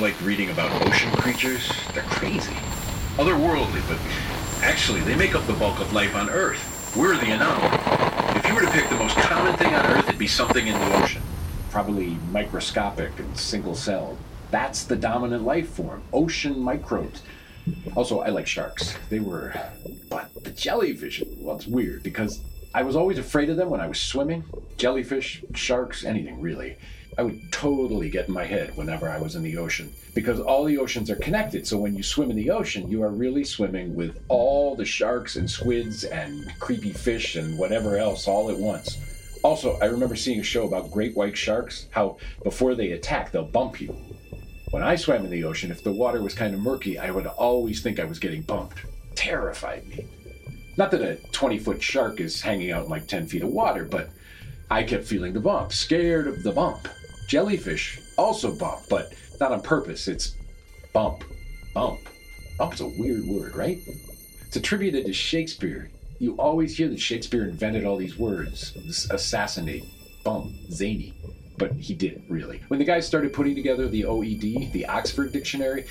liked reading about ocean creatures. They're crazy. Otherworldly, but actually, they make up the bulk of life on Earth. We're the anomaly. If you were to pick the most common thing on Earth, it'd be something in the ocean. Probably microscopic and single celled. That's the dominant life form ocean microbes. Also, I like sharks. They were. But the jellyfish, well, it's weird because I was always afraid of them when I was swimming. Jellyfish, sharks, anything really. I would totally get in my head whenever I was in the ocean because all the oceans are connected. So when you swim in the ocean, you are really swimming with all the sharks and squids and creepy fish and whatever else all at once. Also, I remember seeing a show about great white sharks, how before they attack, they'll bump you. When I swam in the ocean, if the water was kind of murky, I would always think I was getting bumped. Terrified me. Not that a 20 foot shark is hanging out in like 10 feet of water, but I kept feeling the bump, scared of the bump. Jellyfish also bump, but not on purpose. It's bump, bump. Bump is a weird word, right? It's attributed to Shakespeare. You always hear that Shakespeare invented all these words assassinate, bump, zany but he didn't really. When the guys started putting together the OED, the Oxford Dictionary,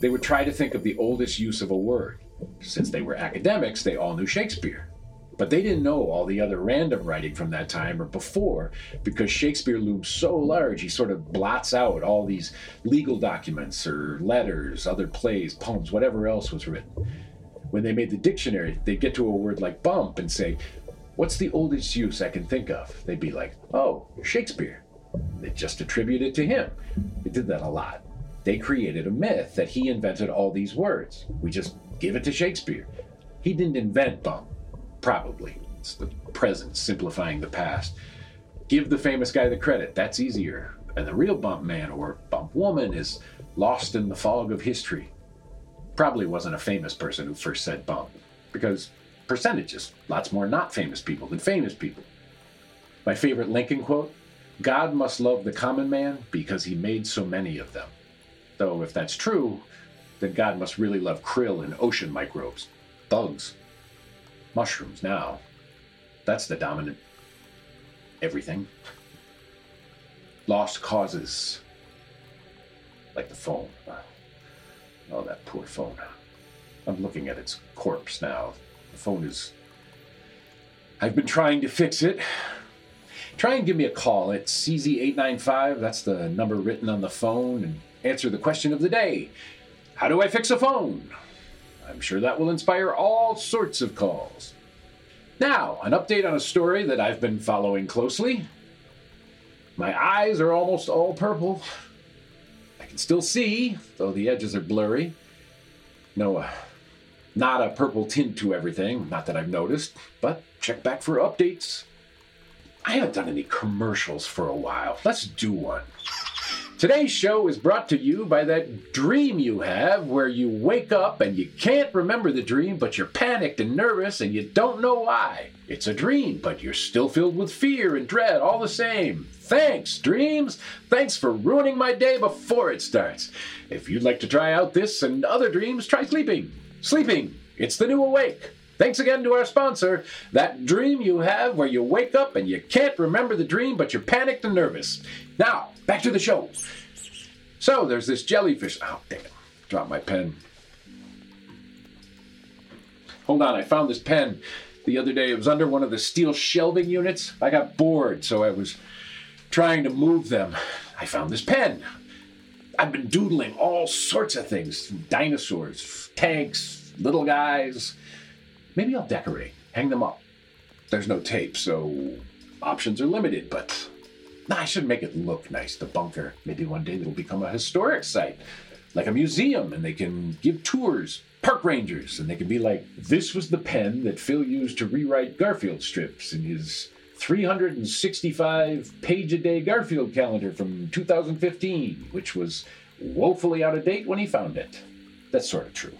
they would try to think of the oldest use of a word. Since they were academics, they all knew Shakespeare. But they didn't know all the other random writing from that time or before because Shakespeare looms so large, he sort of blots out all these legal documents or letters, other plays, poems, whatever else was written. When they made the dictionary, they'd get to a word like bump and say, What's the oldest use I can think of? They'd be like, Oh, Shakespeare. They just attribute it to him. They did that a lot. They created a myth that he invented all these words. We just give it to Shakespeare. He didn't invent bump. Probably. It's the present simplifying the past. Give the famous guy the credit. That's easier. And the real bump man or bump woman is lost in the fog of history. Probably wasn't a famous person who first said bump, because percentages, lots more not famous people than famous people. My favorite Lincoln quote God must love the common man because he made so many of them. Though, if that's true, then God must really love krill and ocean microbes, bugs, mushrooms now. That's the dominant everything. Lost causes, like the phone. Oh, that poor phone. I'm looking at its corpse now. The phone is. I've been trying to fix it try and give me a call at CZ895. That's the number written on the phone, and answer the question of the day How do I fix a phone? I'm sure that will inspire all sorts of calls. Now, an update on a story that I've been following closely. My eyes are almost all purple. I can still see, though the edges are blurry. No, uh, not a purple tint to everything, not that I've noticed, but check back for updates. I haven't done any commercials for a while. Let's do one. Today's show is brought to you by that dream you have where you wake up and you can't remember the dream, but you're panicked and nervous and you don't know why. It's a dream, but you're still filled with fear and dread all the same. Thanks, dreams. Thanks for ruining my day before it starts. If you'd like to try out this and other dreams, try sleeping. Sleeping. It's the new awake. Thanks again to our sponsor, that dream you have where you wake up and you can't remember the dream, but you're panicked and nervous. Now, back to the show. So there's this jellyfish. Oh, damn it. Dropped my pen. Hold on, I found this pen the other day. It was under one of the steel shelving units. I got bored, so I was trying to move them. I found this pen. I've been doodling all sorts of things dinosaurs, tanks, little guys. Maybe I'll decorate, hang them up. There's no tape, so options are limited, but I should make it look nice, the bunker. Maybe one day it'll become a historic site, like a museum, and they can give tours, park rangers, and they can be like, this was the pen that Phil used to rewrite Garfield strips in his 365 page a day Garfield calendar from 2015, which was woefully out of date when he found it. That's sort of true.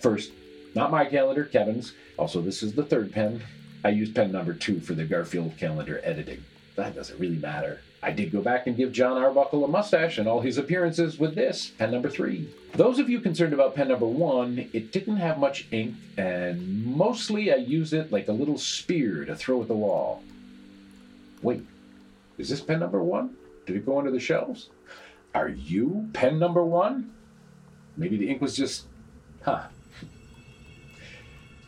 First, not my calendar, Kevin's. Also, this is the third pen. I used pen number two for the Garfield calendar editing. That doesn't really matter. I did go back and give John Arbuckle a mustache and all his appearances with this, pen number three. Those of you concerned about pen number one, it didn't have much ink, and mostly I use it like a little spear to throw at the wall. Wait, is this pen number one? Did it go under the shelves? Are you pen number one? Maybe the ink was just, huh.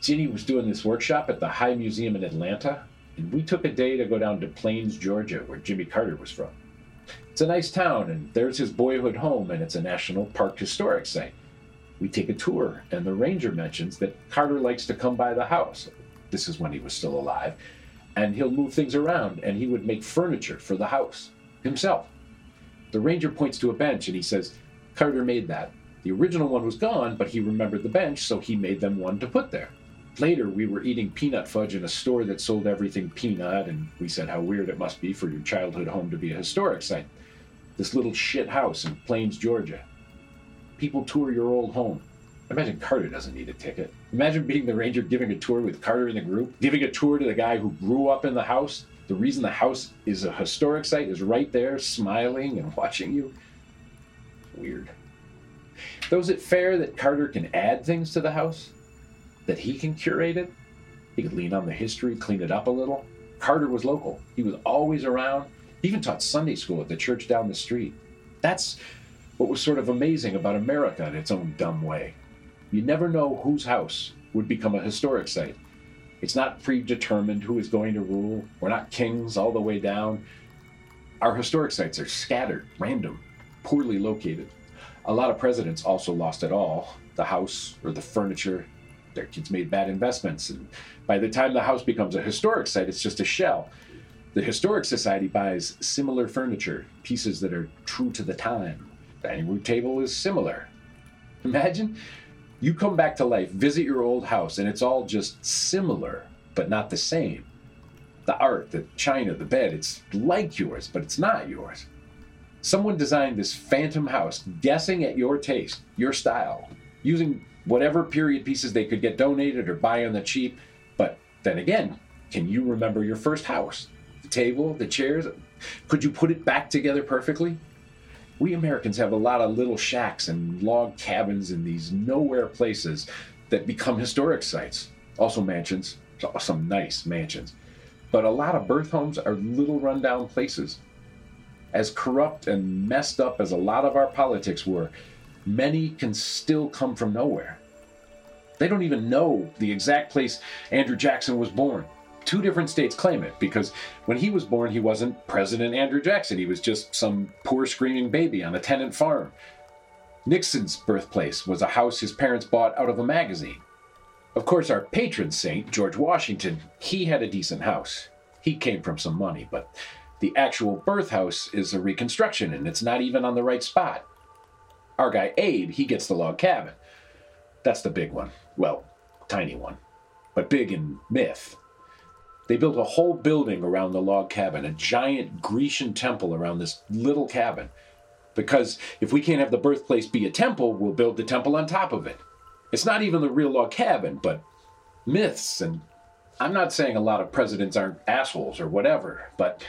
Ginny was doing this workshop at the High Museum in Atlanta, and we took a day to go down to Plains, Georgia, where Jimmy Carter was from. It's a nice town, and there's his boyhood home, and it's a National Park Historic Site. We take a tour, and the ranger mentions that Carter likes to come by the house. This is when he was still alive. And he'll move things around, and he would make furniture for the house himself. The ranger points to a bench, and he says, Carter made that. The original one was gone, but he remembered the bench, so he made them one to put there. Later, we were eating peanut fudge in a store that sold everything peanut, and we said how weird it must be for your childhood home to be a historic site. This little shit house in Plains, Georgia. People tour your old home. Imagine Carter doesn't need a ticket. Imagine being the ranger giving a tour with Carter in the group, giving a tour to the guy who grew up in the house. The reason the house is a historic site is right there, smiling and watching you. Weird. Though is it fair that Carter can add things to the house? That he can curate it. He could lean on the history, clean it up a little. Carter was local. He was always around. He even taught Sunday school at the church down the street. That's what was sort of amazing about America in its own dumb way. You never know whose house would become a historic site. It's not predetermined who is going to rule. We're not kings all the way down. Our historic sites are scattered, random, poorly located. A lot of presidents also lost it all the house or the furniture, their kids made bad investments. And by the time the house becomes a historic site, it's just a shell. The Historic Society buys similar furniture, pieces that are true to the time. The dining room table is similar. Imagine you come back to life, visit your old house, and it's all just similar, but not the same. The art, the china, the bed, it's like yours, but it's not yours. Someone designed this phantom house, guessing at your taste, your style, using whatever period pieces they could get donated or buy on the cheap. But then again, can you remember your first house? The table, the chairs? Could you put it back together perfectly? We Americans have a lot of little shacks and log cabins in these nowhere places that become historic sites. Also, mansions, some nice mansions. But a lot of birth homes are little rundown places. As corrupt and messed up as a lot of our politics were, many can still come from nowhere. They don't even know the exact place Andrew Jackson was born. Two different states claim it because when he was born, he wasn't President Andrew Jackson. He was just some poor screaming baby on a tenant farm. Nixon's birthplace was a house his parents bought out of a magazine. Of course, our patron saint, George Washington, he had a decent house. He came from some money, but the actual birth house is a reconstruction and it's not even on the right spot. Our guy Abe, he gets the log cabin. That's the big one. Well, tiny one, but big in myth. They built a whole building around the log cabin, a giant Grecian temple around this little cabin. Because if we can't have the birthplace be a temple, we'll build the temple on top of it. It's not even the real log cabin, but myths. And I'm not saying a lot of presidents aren't assholes or whatever, but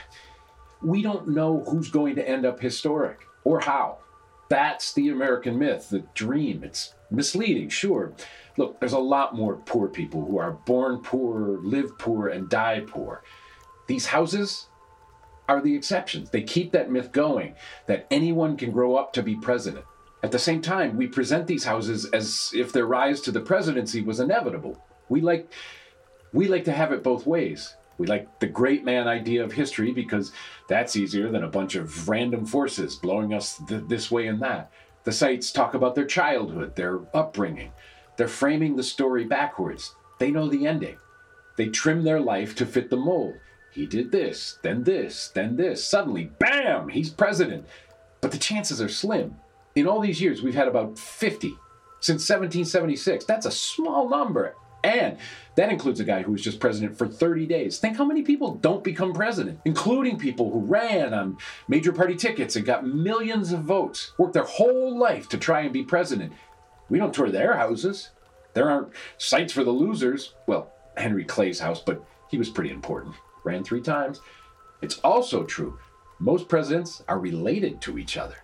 we don't know who's going to end up historic or how. That's the American myth, the dream. It's misleading, sure. Look, there's a lot more poor people who are born poor, live poor, and die poor. These houses are the exceptions. They keep that myth going that anyone can grow up to be president. At the same time, we present these houses as if their rise to the presidency was inevitable. We like we like to have it both ways. We like the great man idea of history because that's easier than a bunch of random forces blowing us th- this way and that. The sites talk about their childhood, their upbringing. They're framing the story backwards. They know the ending. They trim their life to fit the mold. He did this, then this, then this. Suddenly, bam, he's president. But the chances are slim. In all these years, we've had about 50 since 1776. That's a small number. And that includes a guy who was just president for 30 days. Think how many people don't become president, including people who ran on major party tickets and got millions of votes, worked their whole life to try and be president. We don't tour their houses. There aren't sites for the losers. Well, Henry Clay's house, but he was pretty important. Ran three times. It's also true most presidents are related to each other.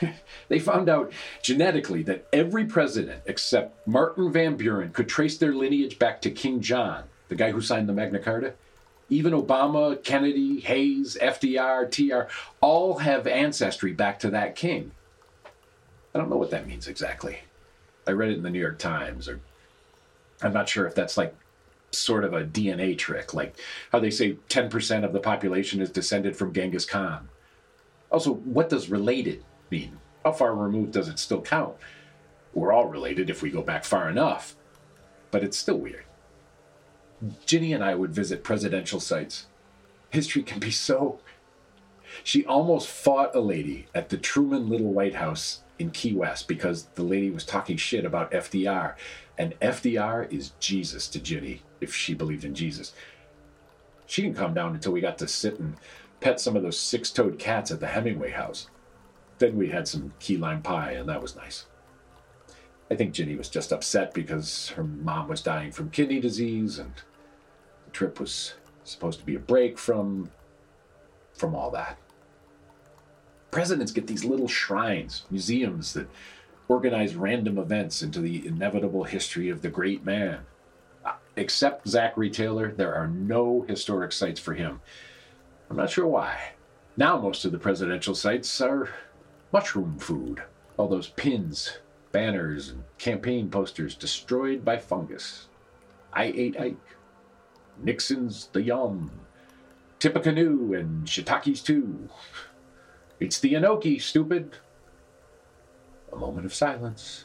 they found out genetically that every president except Martin Van Buren could trace their lineage back to King John, the guy who signed the Magna Carta. Even Obama, Kennedy, Hayes, FDR, TR all have ancestry back to that king. I don't know what that means exactly. I read it in the New York Times, or I'm not sure if that's like sort of a DNA trick, like how they say 10% of the population is descended from Genghis Khan. Also, what does related mean? How far removed does it still count? We're all related if we go back far enough, but it's still weird. Ginny and I would visit presidential sites. History can be so. She almost fought a lady at the Truman Little White House in Key West because the lady was talking shit about FDR. And FDR is Jesus to Ginny, if she believed in Jesus. She didn't come down until we got to sit and pet some of those six toed cats at the Hemingway house. Then we had some key lime pie, and that was nice. I think Ginny was just upset because her mom was dying from kidney disease, and the trip was supposed to be a break from from all that. Presidents get these little shrines, museums that organize random events into the inevitable history of the great man. Uh, except Zachary Taylor, there are no historic sites for him. I'm not sure why. Now, most of the presidential sites are mushroom food. All those pins, banners, and campaign posters destroyed by fungus. I ate Ike. Nixon's the yum. Tippecanoe and shiitakes too. It's the enoki, stupid. A moment of silence.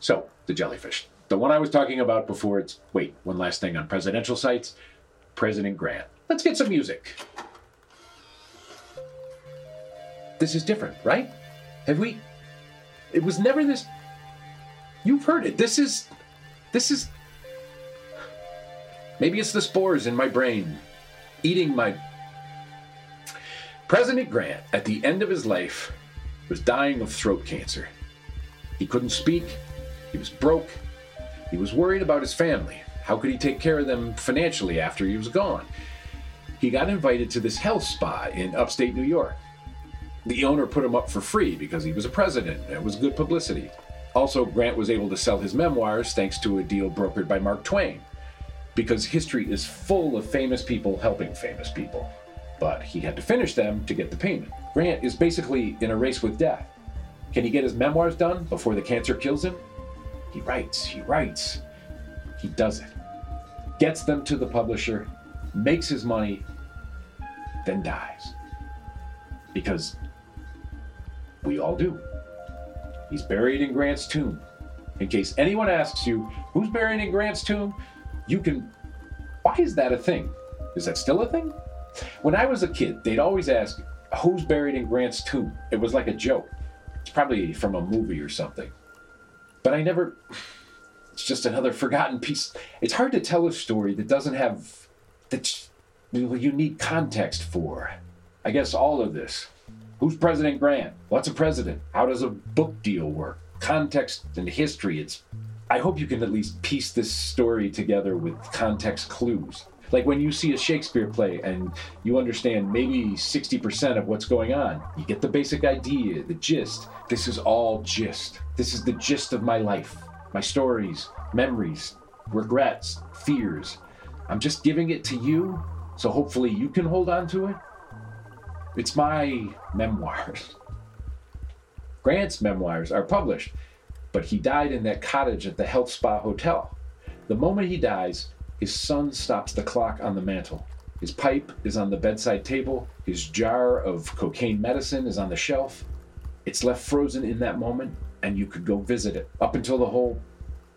So, the jellyfish. The one I was talking about before, it's. Wait, one last thing on presidential sites. President Grant. Let's get some music. This is different, right? Have we. It was never this. You've heard it. This is. This is. Maybe it's the spores in my brain eating my. President Grant, at the end of his life, was dying of throat cancer. He couldn't speak, he was broke, he was worried about his family. How could he take care of them financially after he was gone? He got invited to this health spa in upstate New York. The owner put him up for free because he was a president it was good publicity. Also, Grant was able to sell his memoirs thanks to a deal brokered by Mark Twain. Because history is full of famous people helping famous people. But he had to finish them to get the payment. Grant is basically in a race with death. Can he get his memoirs done before the cancer kills him? He writes, he writes. He does it. Gets them to the publisher, makes his money, then dies. Because we all do. He's buried in Grant's tomb. In case anyone asks you, who's buried in Grant's tomb? You can. Why is that a thing? Is that still a thing? When I was a kid, they'd always ask, who's buried in Grant's tomb? It was like a joke. It's probably from a movie or something. But I never. It's just another forgotten piece. It's hard to tell a story that doesn't have. that you need context for. I guess all of this. Who's President Grant? What's a president? How does a book deal work? Context and history. It's. I hope you can at least piece this story together with context clues. Like when you see a Shakespeare play and you understand maybe 60% of what's going on, you get the basic idea, the gist. This is all gist. This is the gist of my life, my stories, memories, regrets, fears. I'm just giving it to you, so hopefully you can hold on to it. It's my memoirs. Grant's memoirs are published, but he died in that cottage at the Health Spa Hotel. The moment he dies, his son stops the clock on the mantle. His pipe is on the bedside table. His jar of cocaine medicine is on the shelf. It's left frozen in that moment, and you could go visit it. Up until the whole,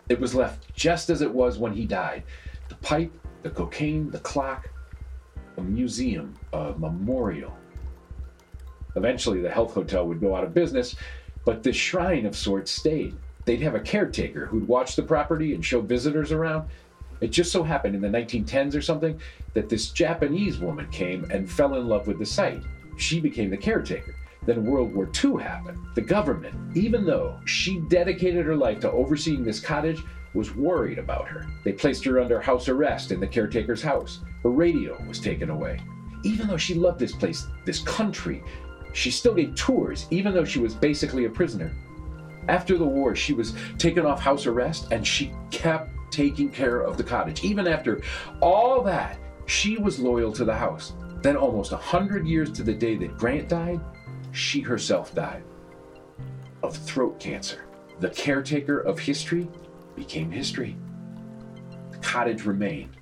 it was left just as it was when he died. The pipe, the cocaine, the clock, a museum, a memorial. Eventually, the health hotel would go out of business, but this shrine of sorts stayed. They'd have a caretaker who'd watch the property and show visitors around. It just so happened in the 1910s or something that this Japanese woman came and fell in love with the site. She became the caretaker. Then World War II happened. The government, even though she dedicated her life to overseeing this cottage, was worried about her. They placed her under house arrest in the caretaker's house. Her radio was taken away. Even though she loved this place, this country, she still gave tours, even though she was basically a prisoner. After the war, she was taken off house arrest and she kept taking care of the cottage. Even after all that, she was loyal to the house. Then, almost a hundred years to the day that Grant died, she herself died of throat cancer. The caretaker of history became history. The cottage remained.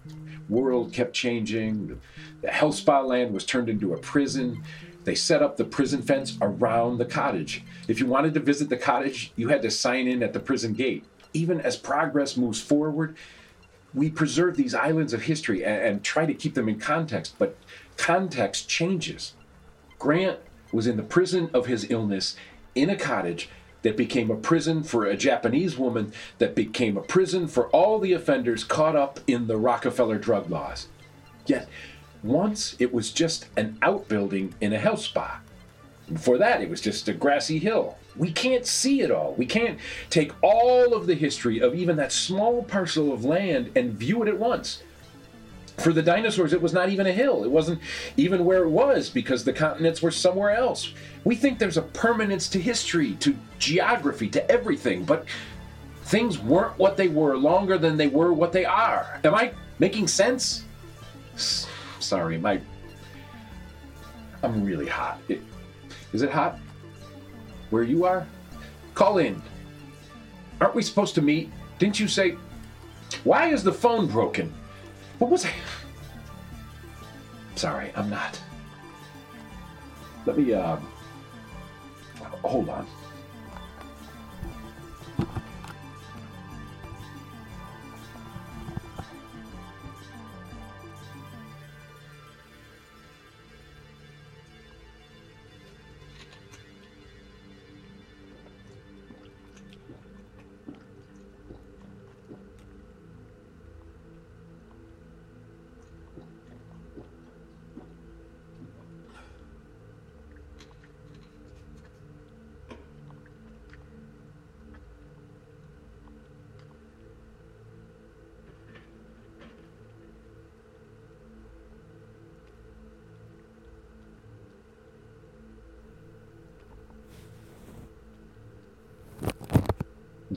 World kept changing. The health spa land was turned into a prison. They set up the prison fence around the cottage. If you wanted to visit the cottage, you had to sign in at the prison gate. Even as progress moves forward, we preserve these islands of history and, and try to keep them in context, but context changes. Grant was in the prison of his illness in a cottage that became a prison for a Japanese woman, that became a prison for all the offenders caught up in the Rockefeller drug laws. Yet, once it was just an outbuilding in a health spa. Before that, it was just a grassy hill. We can't see it all. We can't take all of the history of even that small parcel of land and view it at once. For the dinosaurs, it was not even a hill. It wasn't even where it was because the continents were somewhere else. We think there's a permanence to history, to geography, to everything, but things weren't what they were longer than they were what they are. Am I making sense? Sorry, my. I'm really hot. It, is it hot? Where you are? Call in. Aren't we supposed to meet? Didn't you say. Why is the phone broken? What was I? Sorry, I'm not. Let me, uh. Hold on.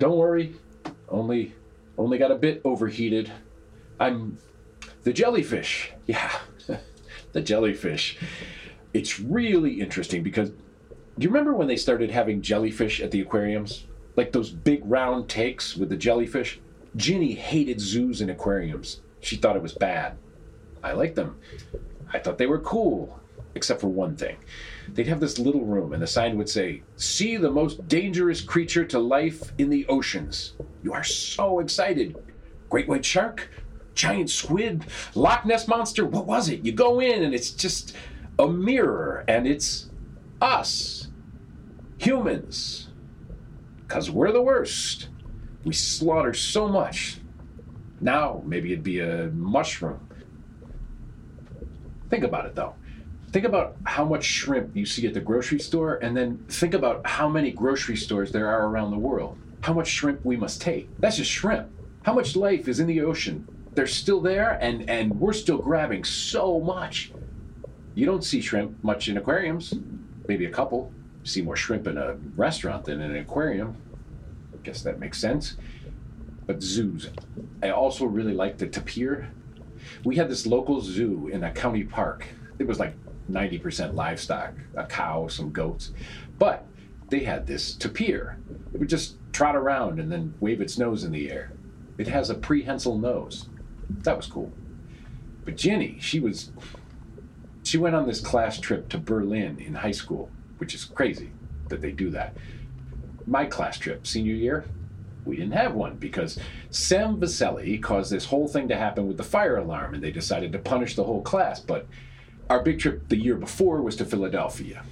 Don't worry. Only only got a bit overheated. I'm the jellyfish. Yeah. the jellyfish. It's really interesting because do you remember when they started having jellyfish at the aquariums? Like those big round tanks with the jellyfish? Ginny hated zoos and aquariums. She thought it was bad. I liked them. I thought they were cool, except for one thing. They'd have this little room, and the sign would say, See the most dangerous creature to life in the oceans. You are so excited. Great white shark? Giant squid? Loch Ness monster? What was it? You go in, and it's just a mirror, and it's us, humans. Because we're the worst. We slaughter so much. Now, maybe it'd be a mushroom. Think about it, though. Think about how much shrimp you see at the grocery store, and then think about how many grocery stores there are around the world. How much shrimp we must take. That's just shrimp. How much life is in the ocean? They're still there, and, and we're still grabbing so much. You don't see shrimp much in aquariums, maybe a couple. You see more shrimp in a restaurant than in an aquarium. I guess that makes sense. But zoos. I also really like the tapir. We had this local zoo in a county park. It was like 90% livestock, a cow, some goats. But they had this tapir. It would just trot around and then wave its nose in the air. It has a prehensile nose. That was cool. But Ginny, she was. She went on this class trip to Berlin in high school, which is crazy that they do that. My class trip, senior year, we didn't have one because Sam Vaselli caused this whole thing to happen with the fire alarm and they decided to punish the whole class. But our big trip the year before was to Philadelphia.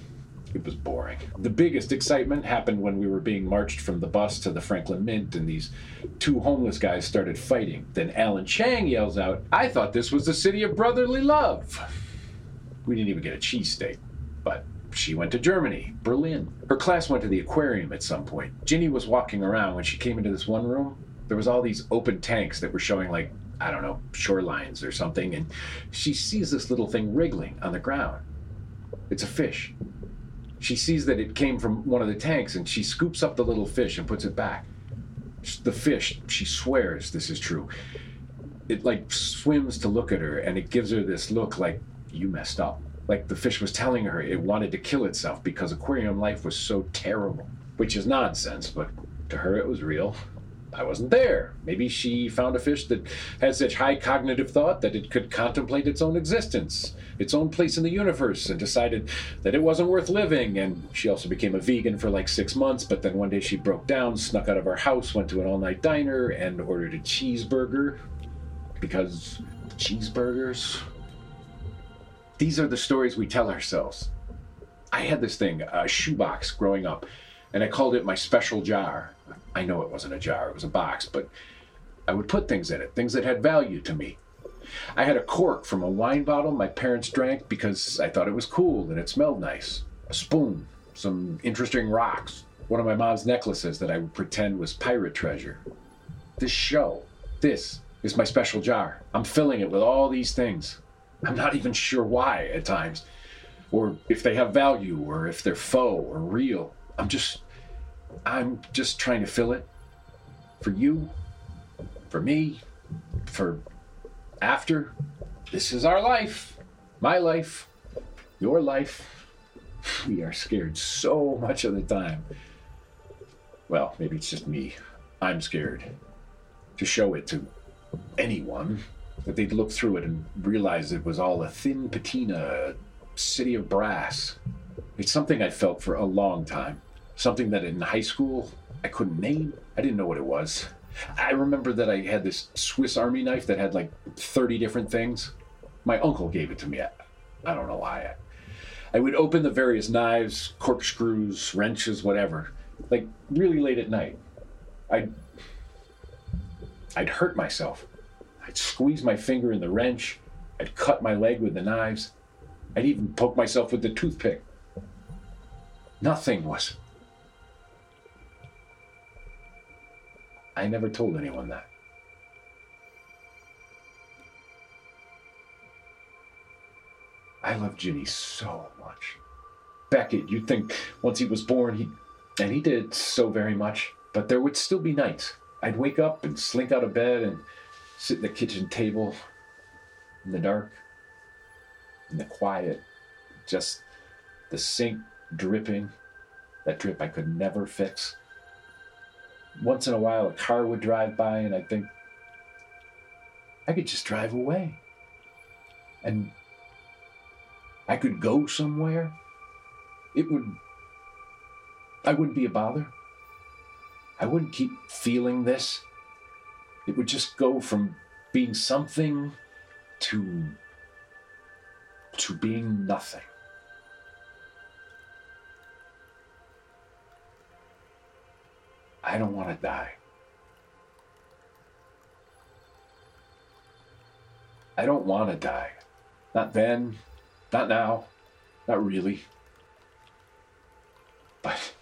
It was boring. The biggest excitement happened when we were being marched from the bus to the Franklin Mint and these two homeless guys started fighting. Then Alan Chang yells out, I thought this was the city of brotherly love. We didn't even get a cheesesteak, but she went to Germany, Berlin. Her class went to the aquarium at some point. Ginny was walking around when she came into this one room. There was all these open tanks that were showing like, I don't know, shorelines or something, and she sees this little thing wriggling on the ground. It's a fish. She sees that it came from one of the tanks and she scoops up the little fish and puts it back. The fish, she swears this is true. It like swims to look at her and it gives her this look like you messed up. Like the fish was telling her it wanted to kill itself because aquarium life was so terrible. Which is nonsense, but to her it was real. I wasn't there. Maybe she found a fish that had such high cognitive thought that it could contemplate its own existence, its own place in the universe, and decided that it wasn't worth living. And she also became a vegan for like six months, but then one day she broke down, snuck out of her house, went to an all night diner, and ordered a cheeseburger. Because cheeseburgers? These are the stories we tell ourselves. I had this thing, a shoebox growing up, and I called it my special jar I know it wasn't a jar, it was a box, but I would put things in it, things that had value to me. I had a cork from a wine bottle my parents drank because I thought it was cool and it smelled nice. A spoon, some interesting rocks, one of my mom's necklaces that I would pretend was pirate treasure. This show, this is my special jar. I'm filling it with all these things. I'm not even sure why at times, or if they have value, or if they're faux or real. I'm just I'm just trying to fill it for you, for me, for after. This is our life, my life, your life. We are scared so much of the time. Well, maybe it's just me. I'm scared to show it to anyone that they'd look through it and realize it was all a thin patina, city of brass. It's something I felt for a long time something that in high school I couldn't name. I didn't know what it was. I remember that I had this Swiss Army knife that had like 30 different things. My uncle gave it to me. I, I don't know why. I, I would open the various knives, corkscrews, wrenches, whatever, like really late at night. I'd, I'd hurt myself. I'd squeeze my finger in the wrench. I'd cut my leg with the knives. I'd even poke myself with the toothpick. Nothing was I never told anyone that. I love Ginny so much. Beckett, you'd think once he was born, he. And he did so very much. But there would still be nights. I'd wake up and slink out of bed and sit at the kitchen table in the dark, in the quiet, just the sink dripping, that drip I could never fix once in a while a car would drive by and I'd think, I could just drive away. And I could go somewhere. It would, I wouldn't be a bother. I wouldn't keep feeling this. It would just go from being something to, to being nothing. I don't want to die. I don't want to die. Not then, not now, not really. But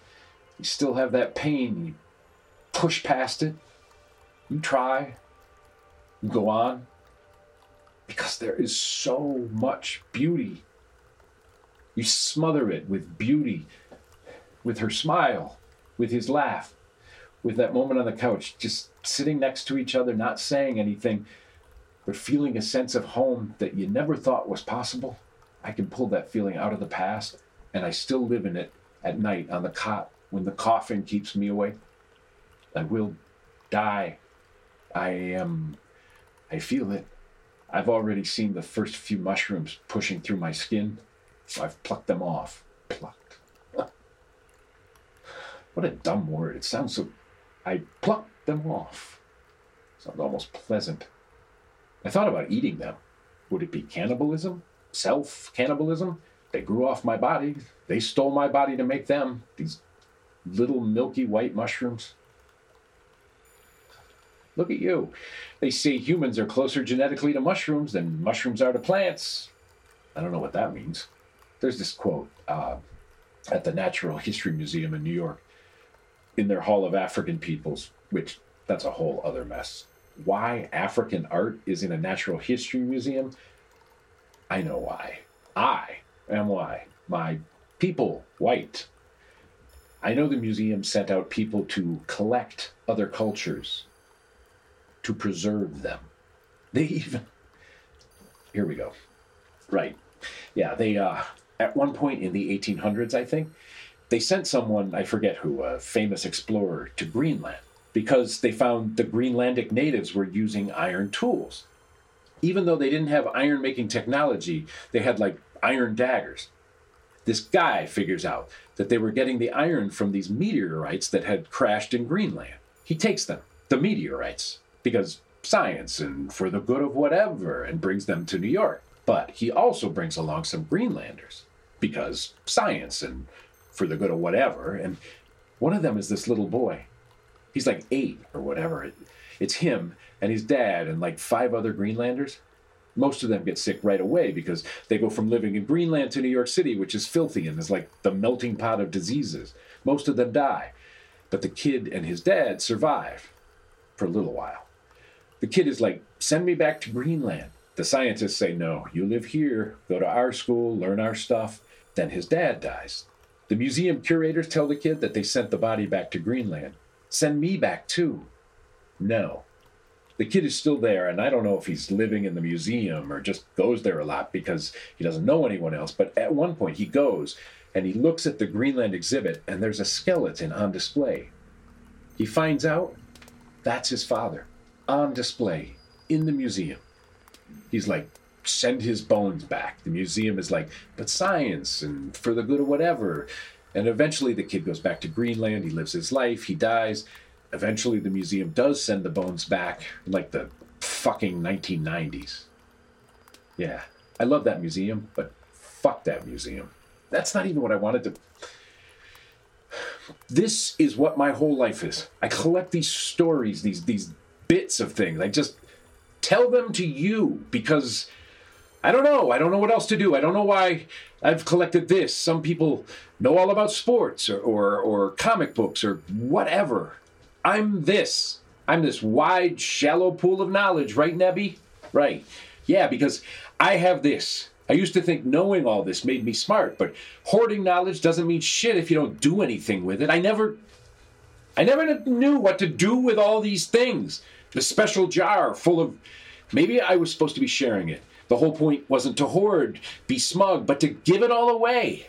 you still have that pain. You push past it. You try. You go on. Because there is so much beauty. You smother it with beauty, with her smile, with his laugh, with that moment on the couch, just sitting next to each other, not saying anything, but feeling a sense of home that you never thought was possible. I can pull that feeling out of the past, and I still live in it at night on the cot when the coffin keeps me awake. I will die. I am. I feel it. I've already seen the first few mushrooms pushing through my skin, so I've plucked them off. Plucked. What a dumb word. It sounds so I plucked them off. Sounds almost pleasant. I thought about eating them. Would it be cannibalism? Self cannibalism? They grew off my body. They stole my body to make them. These little milky white mushrooms. Look at you. They say humans are closer genetically to mushrooms than mushrooms are to plants. I don't know what that means. There's this quote uh, at the Natural History Museum in New York in their Hall of African Peoples, which that's a whole other mess. Why African art is in a natural history museum? I know why. I am why. My people, white. I know the museum sent out people to collect other cultures to preserve them. They even. Here we go. Right. Yeah, they, uh, at one point in the 1800s, I think, they sent someone, I forget who, a famous explorer, to Greenland because they found the Greenlandic natives were using iron tools. Even though they didn't have iron making technology, they had like iron daggers. This guy figures out that they were getting the iron from these meteorites that had crashed in Greenland. He takes them, the meteorites, because science and for the good of whatever, and brings them to New York. But he also brings along some Greenlanders, because science and for the good of whatever. And one of them is this little boy. He's like eight or whatever. It's him and his dad and like five other Greenlanders. Most of them get sick right away because they go from living in Greenland to New York City, which is filthy and is like the melting pot of diseases. Most of them die. But the kid and his dad survive for a little while. The kid is like, send me back to Greenland. The scientists say, no, you live here, go to our school, learn our stuff. Then his dad dies. The museum curators tell the kid that they sent the body back to Greenland. Send me back too. No. The kid is still there, and I don't know if he's living in the museum or just goes there a lot because he doesn't know anyone else. But at one point, he goes and he looks at the Greenland exhibit, and there's a skeleton on display. He finds out that's his father on display in the museum. He's like, send his bones back. The museum is like, but science and for the good of whatever. And eventually the kid goes back to Greenland. He lives his life. He dies. Eventually the museum does send the bones back, like the fucking 1990s. Yeah, I love that museum, but fuck that museum. That's not even what I wanted to. This is what my whole life is. I collect these stories, these these bits of things. I just tell them to you because I don't know. I don't know what else to do. I don't know why I've collected this. Some people know all about sports or, or, or comic books or whatever. I'm this. I'm this wide, shallow pool of knowledge, right, Nebby? Right. Yeah, because I have this. I used to think knowing all this made me smart, but hoarding knowledge doesn't mean shit if you don't do anything with it. I never I never knew what to do with all these things. The special jar full of maybe I was supposed to be sharing it. The whole point wasn't to hoard, be smug, but to give it all away.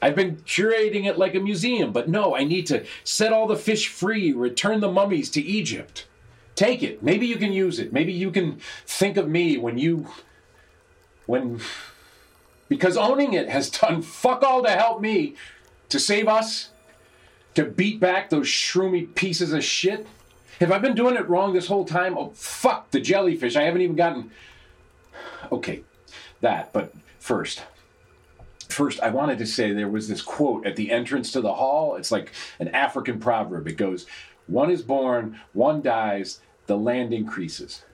I've been curating it like a museum, but no, I need to set all the fish free, return the mummies to Egypt. Take it. Maybe you can use it. Maybe you can think of me when you. when. Because owning it has done fuck all to help me, to save us, to beat back those shroomy pieces of shit. Have I been doing it wrong this whole time? Oh, fuck the jellyfish. I haven't even gotten. Okay, that. But first, first, I wanted to say there was this quote at the entrance to the hall. It's like an African proverb. It goes, One is born, one dies, the land increases.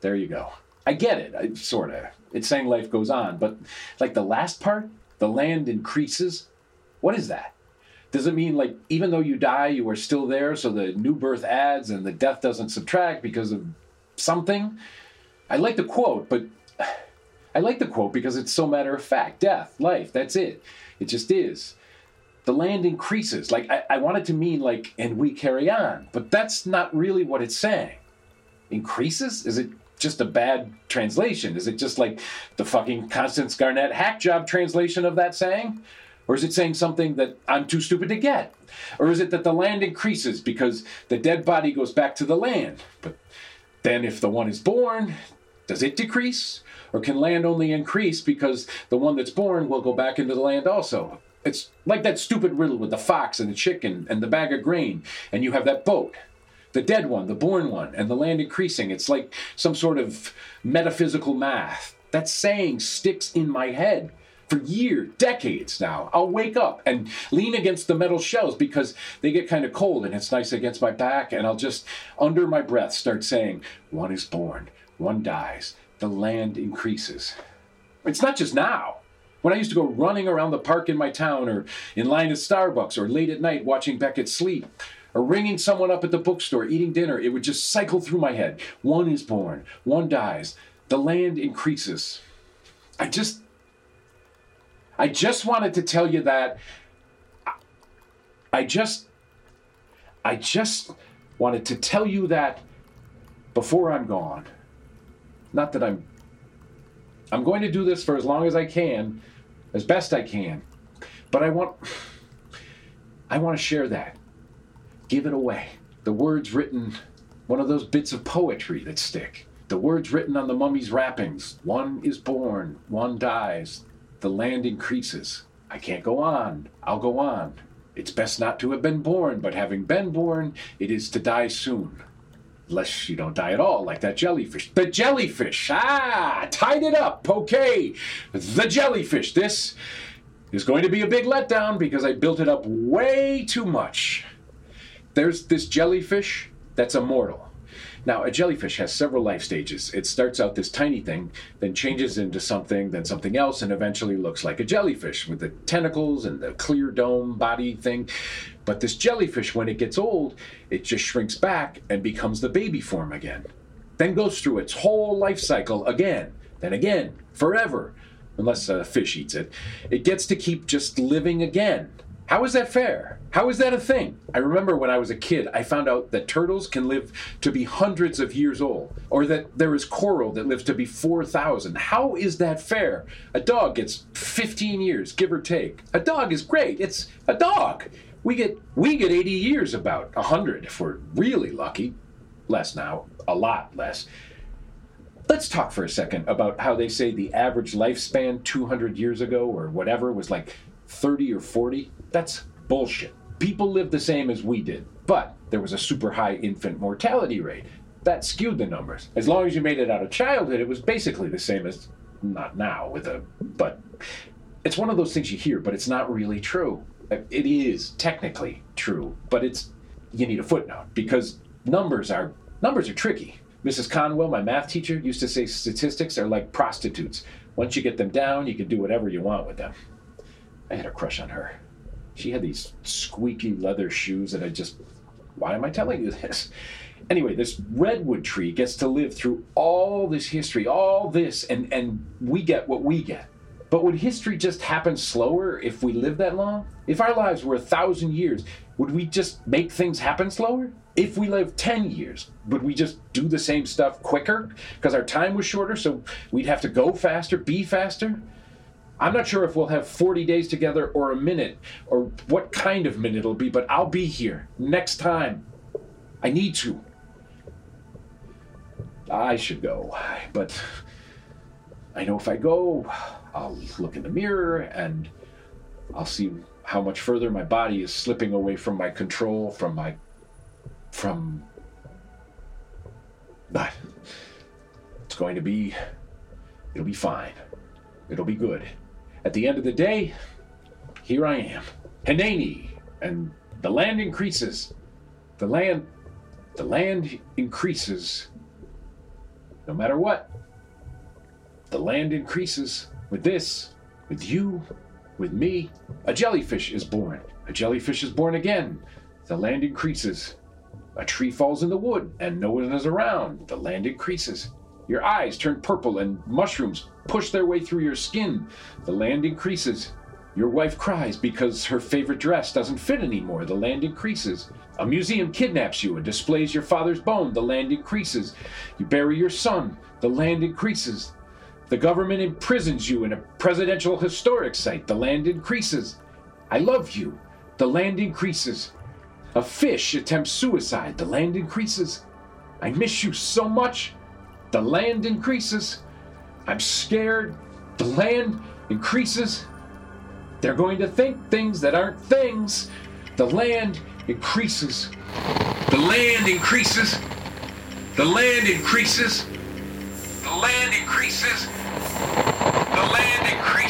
There you go. I get it, I, sort of. It's saying life goes on, but like the last part, the land increases. What is that? Does it mean like even though you die, you are still there, so the new birth adds and the death doesn't subtract because of something? I like the quote, but I like the quote because it's so matter of fact. Death, life, that's it. It just is. The land increases. Like I, I want it to mean like, and we carry on, but that's not really what it's saying. Increases? Is it just a bad translation? Is it just like the fucking Constance Garnett hack job translation of that saying? Or is it saying something that I'm too stupid to get? Or is it that the land increases because the dead body goes back to the land? But then if the one is born, does it decrease? Or can land only increase because the one that's born will go back into the land also? It's like that stupid riddle with the fox and the chicken and the bag of grain, and you have that boat. The dead one, the born one, and the land increasing. It's like some sort of metaphysical math. That saying sticks in my head for years, decades now. I'll wake up and lean against the metal shelves because they get kind of cold and it's nice against my back, and I'll just, under my breath, start saying, One is born, one dies, the land increases. It's not just now. When I used to go running around the park in my town, or in line at Starbucks, or late at night watching Beckett sleep, or ringing someone up at the bookstore, eating dinner, it would just cycle through my head. One is born, one dies, the land increases. I just I just wanted to tell you that I just I just wanted to tell you that before I'm gone. Not that I'm. I'm going to do this for as long as I can, as best I can. But I want. I want to share that. Give it away. The words written, one of those bits of poetry that stick. The words written on the mummy's wrappings. One is born, one dies. The land increases. I can't go on. I'll go on. It's best not to have been born, but having been born, it is to die soon. Unless you don't die at all, like that jellyfish. The jellyfish! Ah! Tied it up! Okay! The jellyfish. This is going to be a big letdown because I built it up way too much. There's this jellyfish that's immortal. Now, a jellyfish has several life stages. It starts out this tiny thing, then changes into something, then something else, and eventually looks like a jellyfish with the tentacles and the clear dome body thing. But this jellyfish, when it gets old, it just shrinks back and becomes the baby form again. Then goes through its whole life cycle again, then again, forever, unless a fish eats it. It gets to keep just living again how is that fair? How is that a thing? I remember when I was a kid, I found out that turtles can live to be hundreds of years old, or that there is coral that lives to be 4,000. How is that fair? A dog gets 15 years, give or take. A dog is great. It's a dog. We get we get 80 years about 100 if we're really lucky. Less now, a lot less. Let's talk for a second about how they say the average lifespan 200 years ago or whatever was like 30 or 40. That's bullshit. People lived the same as we did, but there was a super high infant mortality rate. That skewed the numbers. As long as you made it out of childhood, it was basically the same as not now with a but it's one of those things you hear, but it's not really true. Uh, it is technically true, but it's you need a footnote because numbers are numbers are tricky. Mrs. Conwell, my math teacher, used to say statistics are like prostitutes. Once you get them down, you can do whatever you want with them. I had a crush on her. She had these squeaky leather shoes that I just. Why am I telling you this? Anyway, this redwood tree gets to live through all this history, all this, and, and we get what we get. But would history just happen slower if we lived that long? If our lives were a thousand years, would we just make things happen slower? If we lived 10 years, would we just do the same stuff quicker because our time was shorter, so we'd have to go faster, be faster? I'm not sure if we'll have 40 days together or a minute or what kind of minute it'll be, but I'll be here next time. I need to. I should go, but I know if I go, I'll look in the mirror and I'll see how much further my body is slipping away from my control, from my. from. But it's going to be. It'll be fine. It'll be good at the end of the day, here I am, Hineni, and the land increases. The land, the land increases. No matter what, the land increases. With this, with you, with me, a jellyfish is born. A jellyfish is born again. The land increases. A tree falls in the wood and no one is around. The land increases. Your eyes turn purple and mushrooms push their way through your skin. The land increases. Your wife cries because her favorite dress doesn't fit anymore. The land increases. A museum kidnaps you and displays your father's bone. The land increases. You bury your son. The land increases. The government imprisons you in a presidential historic site. The land increases. I love you. The land increases. A fish attempts suicide. The land increases. I miss you so much. The land increases. I'm scared. The land increases. They're going to think things that aren't things. The land increases. The land increases. The land increases. The land increases. The land increases.